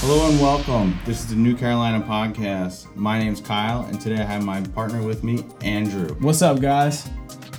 Hello and welcome. This is the New Carolina podcast. My name's Kyle, and today I have my partner with me, Andrew. What's up, guys?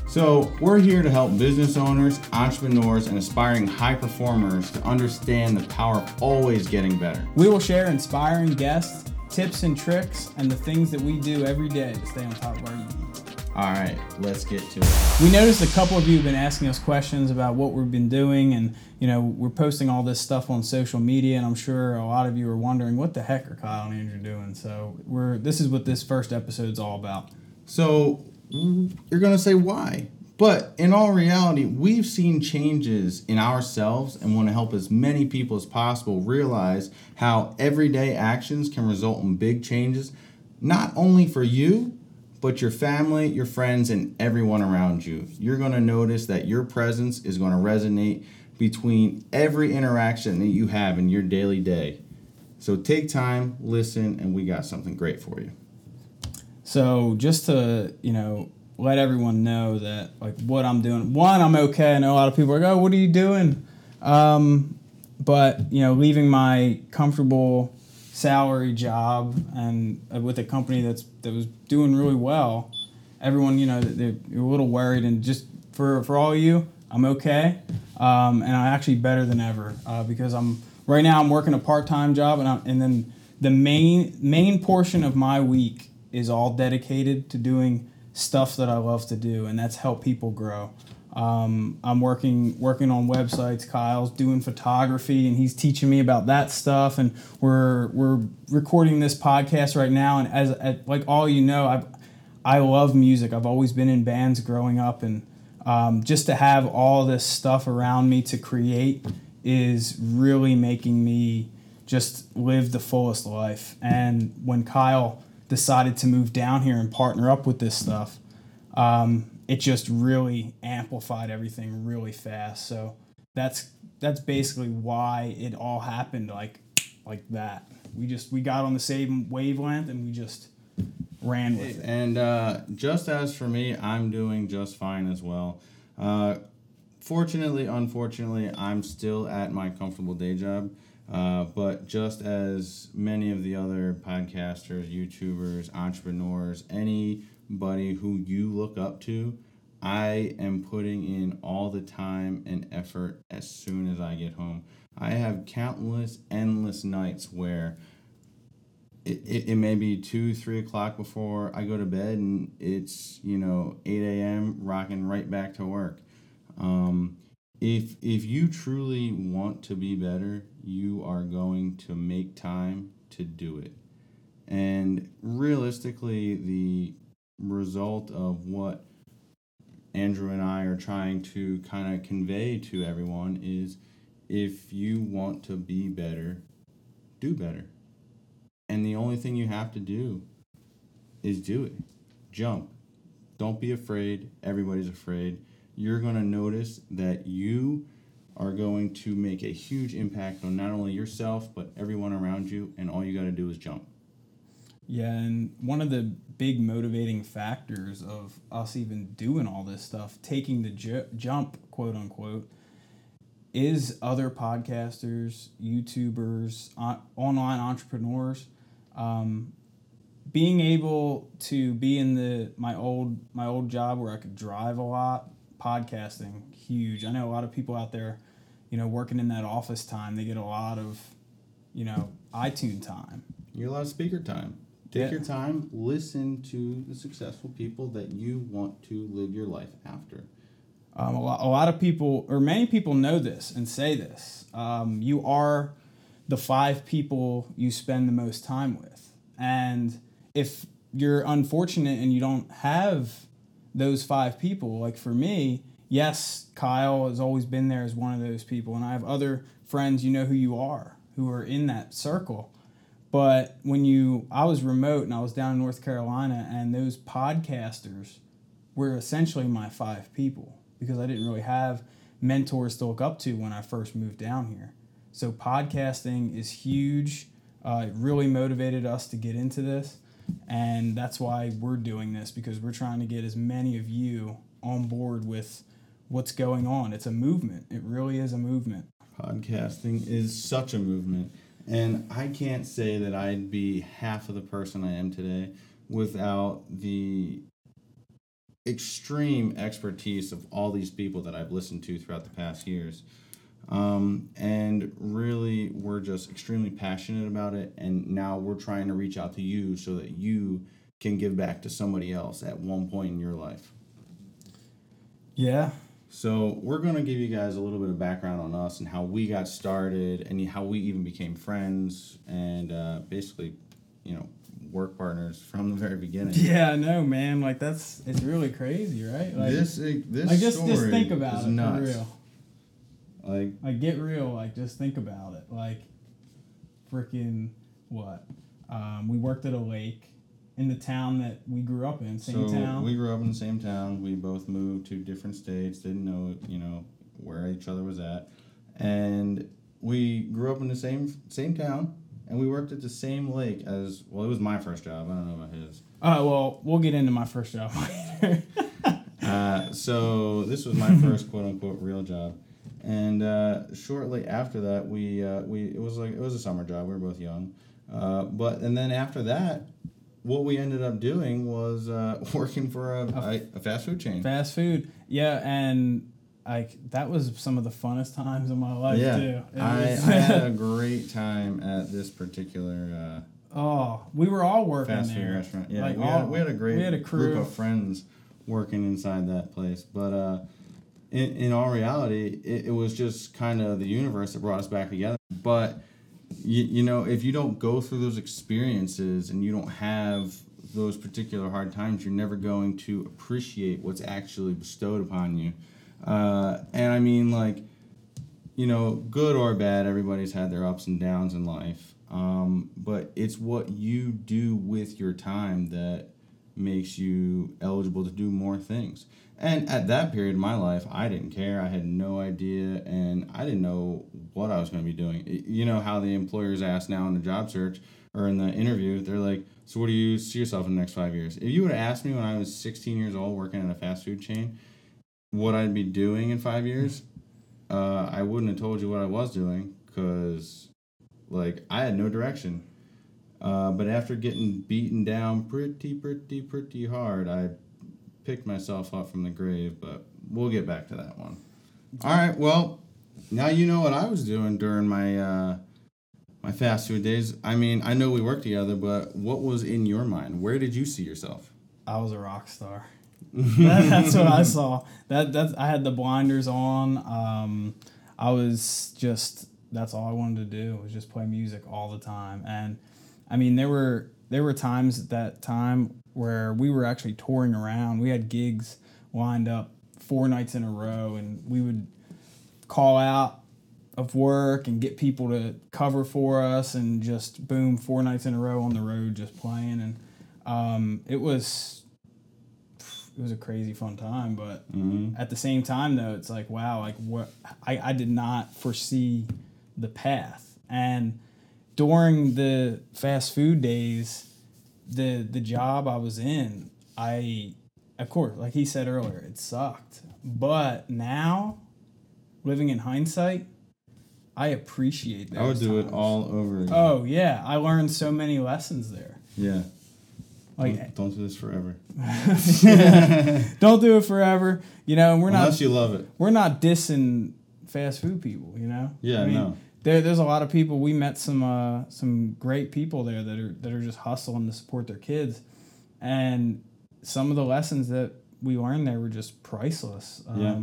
So, we're here to help business owners, entrepreneurs, and aspiring high performers to understand the power of always getting better. We will share inspiring guests, tips and tricks, and the things that we do every day to stay on top of our game. All right, let's get to it. We noticed a couple of you have been asking us questions about what we've been doing, and you know we're posting all this stuff on social media, and I'm sure a lot of you are wondering what the heck are Kyle and Andrew doing. So we're this is what this first episode is all about. So, you're to say why? But in all reality, we've seen changes in ourselves and want to help as many people as possible realize how everyday actions can result in big changes, not only for you, but your family, your friends, and everyone around you. You're going to notice that your presence is going to resonate between every interaction that you have in your daily day. So take time, listen, and we got something great for you. So just to you know let everyone know that like what I'm doing. One, I'm okay. I know a lot of people are like, "Oh, what are you doing?" Um, but you know, leaving my comfortable salary job and uh, with a company that's that was doing really well. Everyone, you know, they're, a little worried, and just for for all of you, I'm okay, um, and I'm actually better than ever uh, because I'm right now I'm working a part time job, and I'm, and then the main main portion of my week is all dedicated to doing stuff that I love to do, and that's help people grow. Um, I'm working working on websites. Kyle's doing photography, and he's teaching me about that stuff. And we're we're recording this podcast right now. And as, as like all you know, I I love music. I've always been in bands growing up, and um, just to have all this stuff around me to create is really making me just live the fullest life. And when Kyle decided to move down here and partner up with this stuff. Um, it just really amplified everything really fast. So that's that's basically why it all happened like like that. We just we got on the same wavelength and we just ran with it. And uh, just as for me, I'm doing just fine as well. Uh, fortunately, unfortunately, I'm still at my comfortable day job. Uh, but just as many of the other podcasters, YouTubers, entrepreneurs, anybody who you look up to, I am putting in all the time and effort as soon as I get home. I have countless, endless nights where it, it, it may be two, three o'clock before I go to bed, and it's, you know, 8 a.m., rocking right back to work. Um, if if you truly want to be better, you are going to make time to do it. And realistically, the result of what Andrew and I are trying to kind of convey to everyone is if you want to be better, do better. And the only thing you have to do is do it. Jump. Don't be afraid. Everybody's afraid you're going to notice that you are going to make a huge impact on not only yourself but everyone around you and all you got to do is jump yeah and one of the big motivating factors of us even doing all this stuff taking the ju- jump quote unquote is other podcasters youtubers on- online entrepreneurs um, being able to be in the my old my old job where i could drive a lot podcasting huge. I know a lot of people out there, you know, working in that office time, they get a lot of, you know, iTunes time. You get a lot of speaker time. Take yeah. your time, listen to the successful people that you want to live your life after. Um, a, lot, a lot of people, or many people, know this and say this. Um, you are the five people you spend the most time with. And if you're unfortunate and you don't have those five people. Like for me, yes, Kyle has always been there as one of those people, and I have other friends, you know who you are, who are in that circle. But when you, I was remote and I was down in North Carolina, and those podcasters were essentially my five people because I didn't really have mentors to look up to when I first moved down here. So podcasting is huge. Uh, it really motivated us to get into this. And that's why we're doing this because we're trying to get as many of you on board with what's going on. It's a movement. It really is a movement. Podcasting is such a movement. And I can't say that I'd be half of the person I am today without the extreme expertise of all these people that I've listened to throughout the past years. Um, and really, we're just extremely passionate about it. And now we're trying to reach out to you so that you can give back to somebody else at one point in your life. Yeah. So, we're going to give you guys a little bit of background on us and how we got started and how we even became friends and uh, basically, you know, work partners from the very beginning. Yeah, no, man. Like that's it's really crazy, right? Like this this like just story just think about is it nuts. for real. Like Like get real. Like just think about it. Like freaking what? Um, we worked at a lake in the town that we grew up in, same so town. we grew up in the same town. We both moved to different states. Didn't know you know where each other was at, and we grew up in the same same town. And we worked at the same lake as well. It was my first job. I don't know about his. Oh well, we'll get into my first job later. Uh, so this was my first quote unquote real job, and uh, shortly after that, we uh, we it was like it was a summer job. We were both young, uh, but and then after that, what we ended up doing was uh, working for a, a, a fast food chain. Fast food, yeah, and like that was some of the funnest times of my life yeah, too. I, I had a great time at this particular oh, we were all uh, working fast food there. restaurant. Yeah, Like, we, had, we had a great we had a group crew. of friends working inside that place. But uh, in, in all reality, it, it was just kind of the universe that brought us back together. But you, you know, if you don't go through those experiences and you don't have those particular hard times, you're never going to appreciate what's actually bestowed upon you. Uh, and I mean, like, you know, good or bad, everybody's had their ups and downs in life. Um, but it's what you do with your time that makes you eligible to do more things. And at that period in my life, I didn't care. I had no idea, and I didn't know what I was going to be doing. You know how the employers ask now in the job search or in the interview, they're like, "So, what do you see yourself in the next five years?" If you would have asked me when I was 16 years old working at a fast food chain, what I'd be doing in five years, uh, I wouldn't have told you what I was doing because, like, I had no direction. Uh, but after getting beaten down pretty, pretty, pretty hard, I picked myself up from the grave. But we'll get back to that one. All right. Well, now you know what I was doing during my uh, my fast food days. I mean, I know we worked together, but what was in your mind? Where did you see yourself? I was a rock star. That- that's what I saw. That that I had the blinders on. Um, I was just that's all I wanted to do was just play music all the time. And I mean, there were there were times at that time where we were actually touring around. We had gigs lined up four nights in a row, and we would call out of work and get people to cover for us, and just boom, four nights in a row on the road, just playing. And um, it was it was a crazy fun time, but Mm-hmm. at the same time though it's like wow like what I, I did not foresee the path and during the fast food days the the job i was in i of course like he said earlier it sucked but now living in hindsight i appreciate that I would do it all over again. oh yeah i learned so many lessons there yeah. like don't, don't do this forever. don't do it forever you know and we're not Unless you love it. we're not dissing fast food people, you know. Yeah, I mean, no. There, there's a lot of people. We met some uh, some great people there that are that are just hustling to support their kids, and some of the lessons that we learned there were just priceless. Um, Yeah.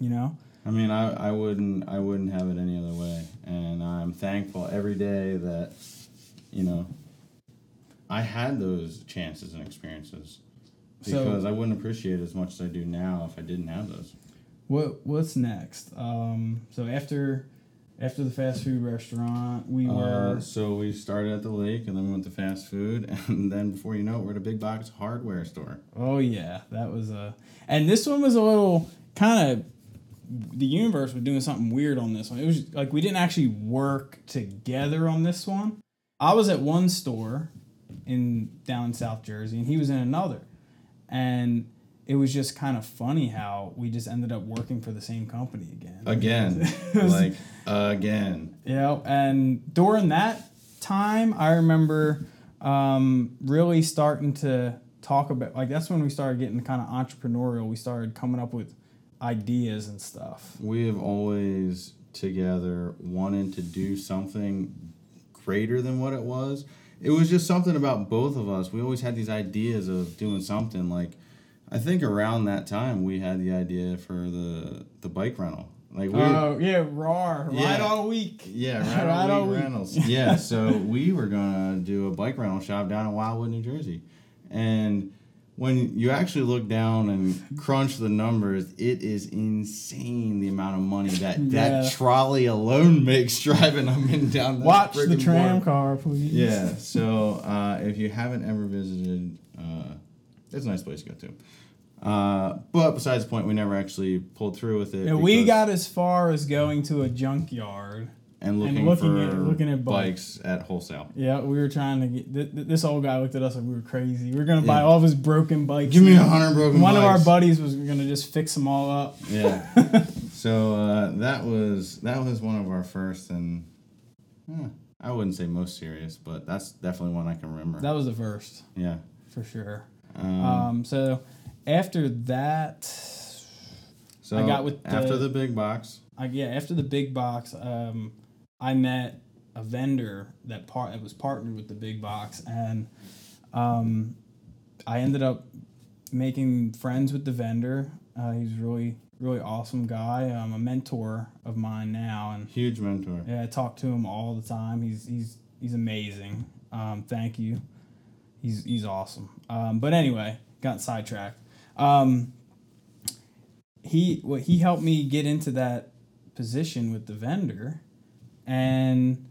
You know. I mean, I, I wouldn't I wouldn't have it any other way, and I'm thankful every day that, you know, I had those chances and experiences, So- because I wouldn't appreciate it as much as I do now if I didn't have those. What What's next? Um, so after after the fast food restaurant, we were Uh, so we started at the lake, and then we went to fast food, and then before you know it, we're at a big box hardware store. Oh yeah, that was a, and this one was a little kind of. The universe was doing something weird on this one. It was like we didn't actually work together on this one. I was at one store in down in South Jersey, and he was in another, and it was just kind of funny how we just ended up working for the same company again. Again, was- like again. You know, and during that time, I remember um, really starting to talk about like that's when we started getting kind of entrepreneurial. We started coming up with ideas and stuff. We have always together wanted to do something greater than what it was. It was just something about both of us. We always had these ideas of doing something like I think around that time we had the idea for the the bike rental. Like we Oh yeah, raw, Yeah. right all week. yeah, Right right all on week. rentals. Yeah, so we were gonna do a bike rental shop down in Wildwood, New Jersey, and when you actually look down and crunch the numbers, it is insane the amount of money that Yeah. that trolley alone makes driving up and down. Watch the tram board. car, please. Yeah, so uh, if you haven't ever visited, it's a nice place to go to. Uh, but besides the point, we never actually pulled through with it. Yeah, we got as far as going to a junkyard. and looking, looking for at- looking at bikes at wholesale. Yeah, we were trying to get th- th- this old guy looked at us like we were crazy. We were gonna buy Yeah. all of his broken bikes. Give me a hundred broken bikes. One of our buddies was gonna just fix them all up. Yeah. so uh, that was that was one of our first and eh, I wouldn't say most serious, but that's definitely one I can remember. That was the first yeah. for sure. Um, Um, so after that, so I got with the- after the big box. I, yeah, after the big box, um, I met a vendor that part that was partnered with the big box, and um, I ended up making friends with the vendor. Uh, he's really really awesome guy. Um, a mentor of mine now, and Huge mentor. yeah, I talk to him all the time. He's he's he's amazing. Um, thank you. He's he's awesome. Um, but anyway, got sidetracked. Um, he what he helped me get into that position with the vendor, and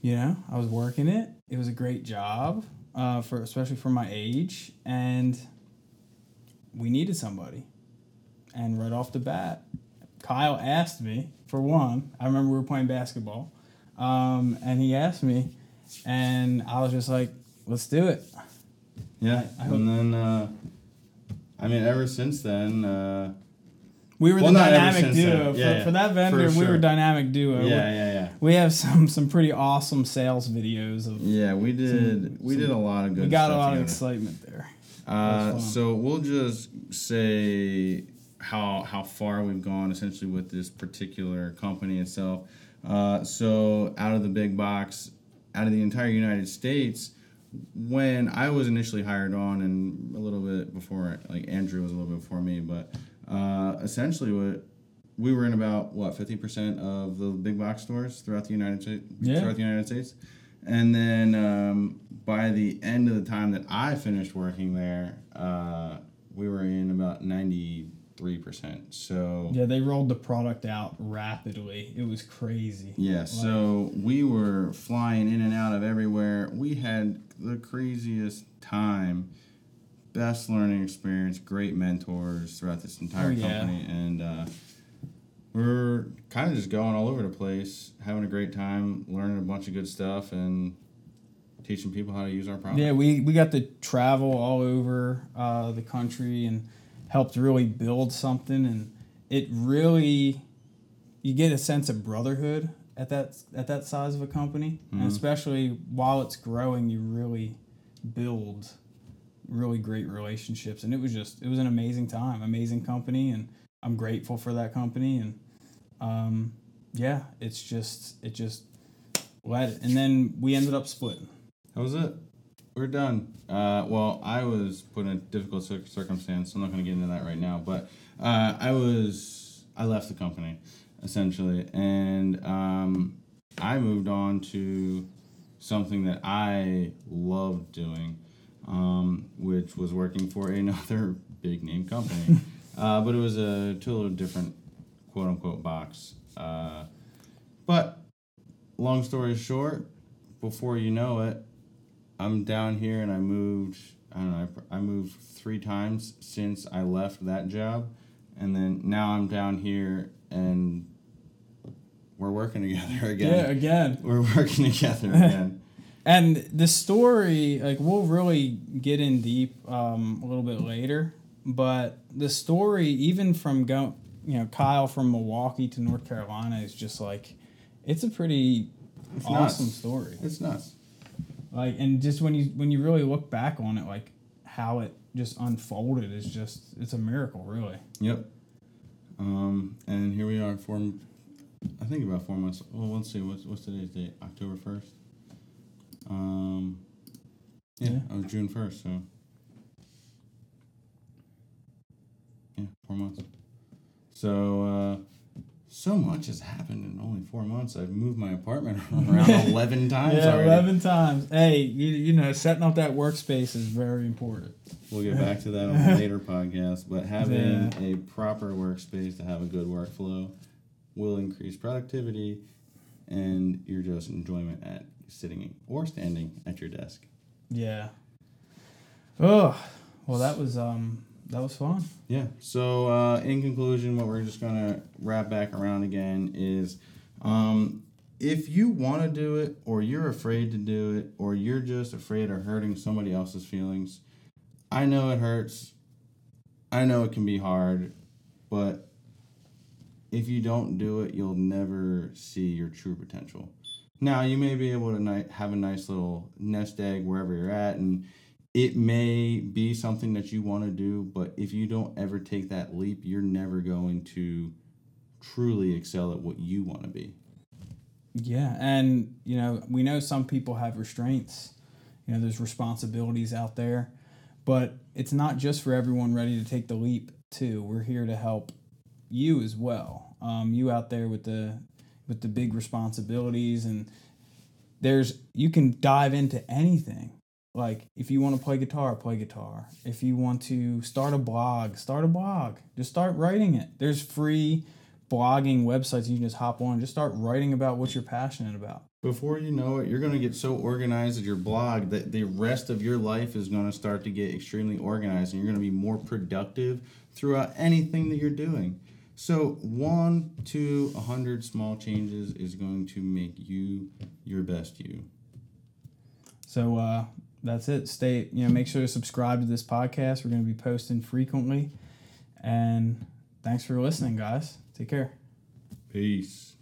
you know I was working it. It was a great job uh, for especially for my age, and we needed somebody. And right off the bat, Kyle asked me for one. I remember we were playing basketball, um, and he asked me, and I was just like, "Let's do it." Yeah. I hope- and then uh, I mean ever since then uh, We were Well, the not dynamic duo then. for, Yeah, yeah. for that vendor. For We were dynamic duo. yeah, yeah, yeah. We have some some pretty awesome sales videos of. Yeah, we did we some- did a lot of good We got a stuff lot of excitement there. Uh, so we'll just say how how far we've gone essentially with this particular company itself. Uh, so out of the big box, out of the entire United States, when I was initially hired on, and a little bit before, like Andrew was a little bit before me, but uh, essentially what we were in about what fifty percent of the big box stores throughout the United States. Yeah. Throughout the United States. And then um, by the end of the time that I finished working there, uh, we were in about 93%. So, yeah, they rolled the product out rapidly. It was crazy. Yeah, so we were flying in and out of everywhere. We had the craziest time, best learning experience, great mentors throughout this entire Oh, yeah. company. And uh, we're kind of just going all over the place, having a great time, learning a bunch of good stuff, and teaching people how to use our product. Yeah, we, we got to travel all over uh, the country and helped really build something, and it really you get a sense of brotherhood at that at that size of a company, and especially while it's growing, you really build really great relationships, and it was just it was an amazing time, amazing company, and I'm grateful for that company, and um, yeah, it's just it just led, and then we ended up splitting. That was it. We're done. Uh, well, I was put in a difficult cir- circumstance. So I'm not going to get into that right now. But uh, I was I left the company essentially, and um, I moved on to something that I loved doing, um, which was working for another big name company. uh, but it was a totally different quote unquote box. Uh, but long story short, before you know it, I'm down here and I moved. I don't know. I, I moved three times since I left that job, and then now I'm down here and we're working together again. Yeah, again. We're working together again. And the story, like we'll really get in deep um, a little bit later, but the story, even from going, you know, Kyle from Milwaukee to North Carolina, is just like, it's a pretty It's awesome nuts. story. It's nuts. Like, and just when you when you really look back on it, like how it just unfolded is just it's a miracle, really. Yep. Um, and here we are, four. I think about four months. Well, let's see. What's what's today's date? October first. Um. Yeah, Yeah. oh, June first. So. Yeah, four months. So, uh, so much has happened in only four months. I've moved my apartment around eleven times yeah, already. eleven times. Hey, you, you know, setting up that workspace is very important. We'll get back to that on a later podcast, but having Yeah. a proper workspace to have a good workflow will increase productivity and your just enjoyment at sitting or standing at your desk. Yeah. Oh, well, that was um that was fun. Yeah. So uh, in conclusion, what we're just gonna wrap back around again is, um, if you want to do it, or you're afraid to do it, or you're just afraid of hurting somebody else's feelings, I know it hurts. I know it can be hard, but if you don't do it, you'll never see your true potential. Now you may be able to ni- have a nice little nest egg wherever you're at, and it may be something that you want to do, but if you don't ever take that leap, you're never going to truly excel at what you want to be. Yeah, and you know, we know some people have restraints. You know, there's responsibilities out there, but it's not just for everyone ready to take the leap. Too, we're here to help you as well. Um, you out there with the with the big responsibilities, and there's you can dive into anything. Like if you want to play guitar, play guitar. If you want to start a blog, start a blog. Just start writing it. There's free blogging websites you can just hop on just start writing about what you're passionate about. Before you know it, you're going to get so organized at your blog that the rest of your life is going to start to get extremely organized and you're going to be more productive throughout anything that you're doing. So, one to a hundred small changes is going to make you your best you. So uh, that's it. Stay, you know, make sure to subscribe to this podcast. We're going to be posting frequently. And thanks for listening, guys. Take care. Peace.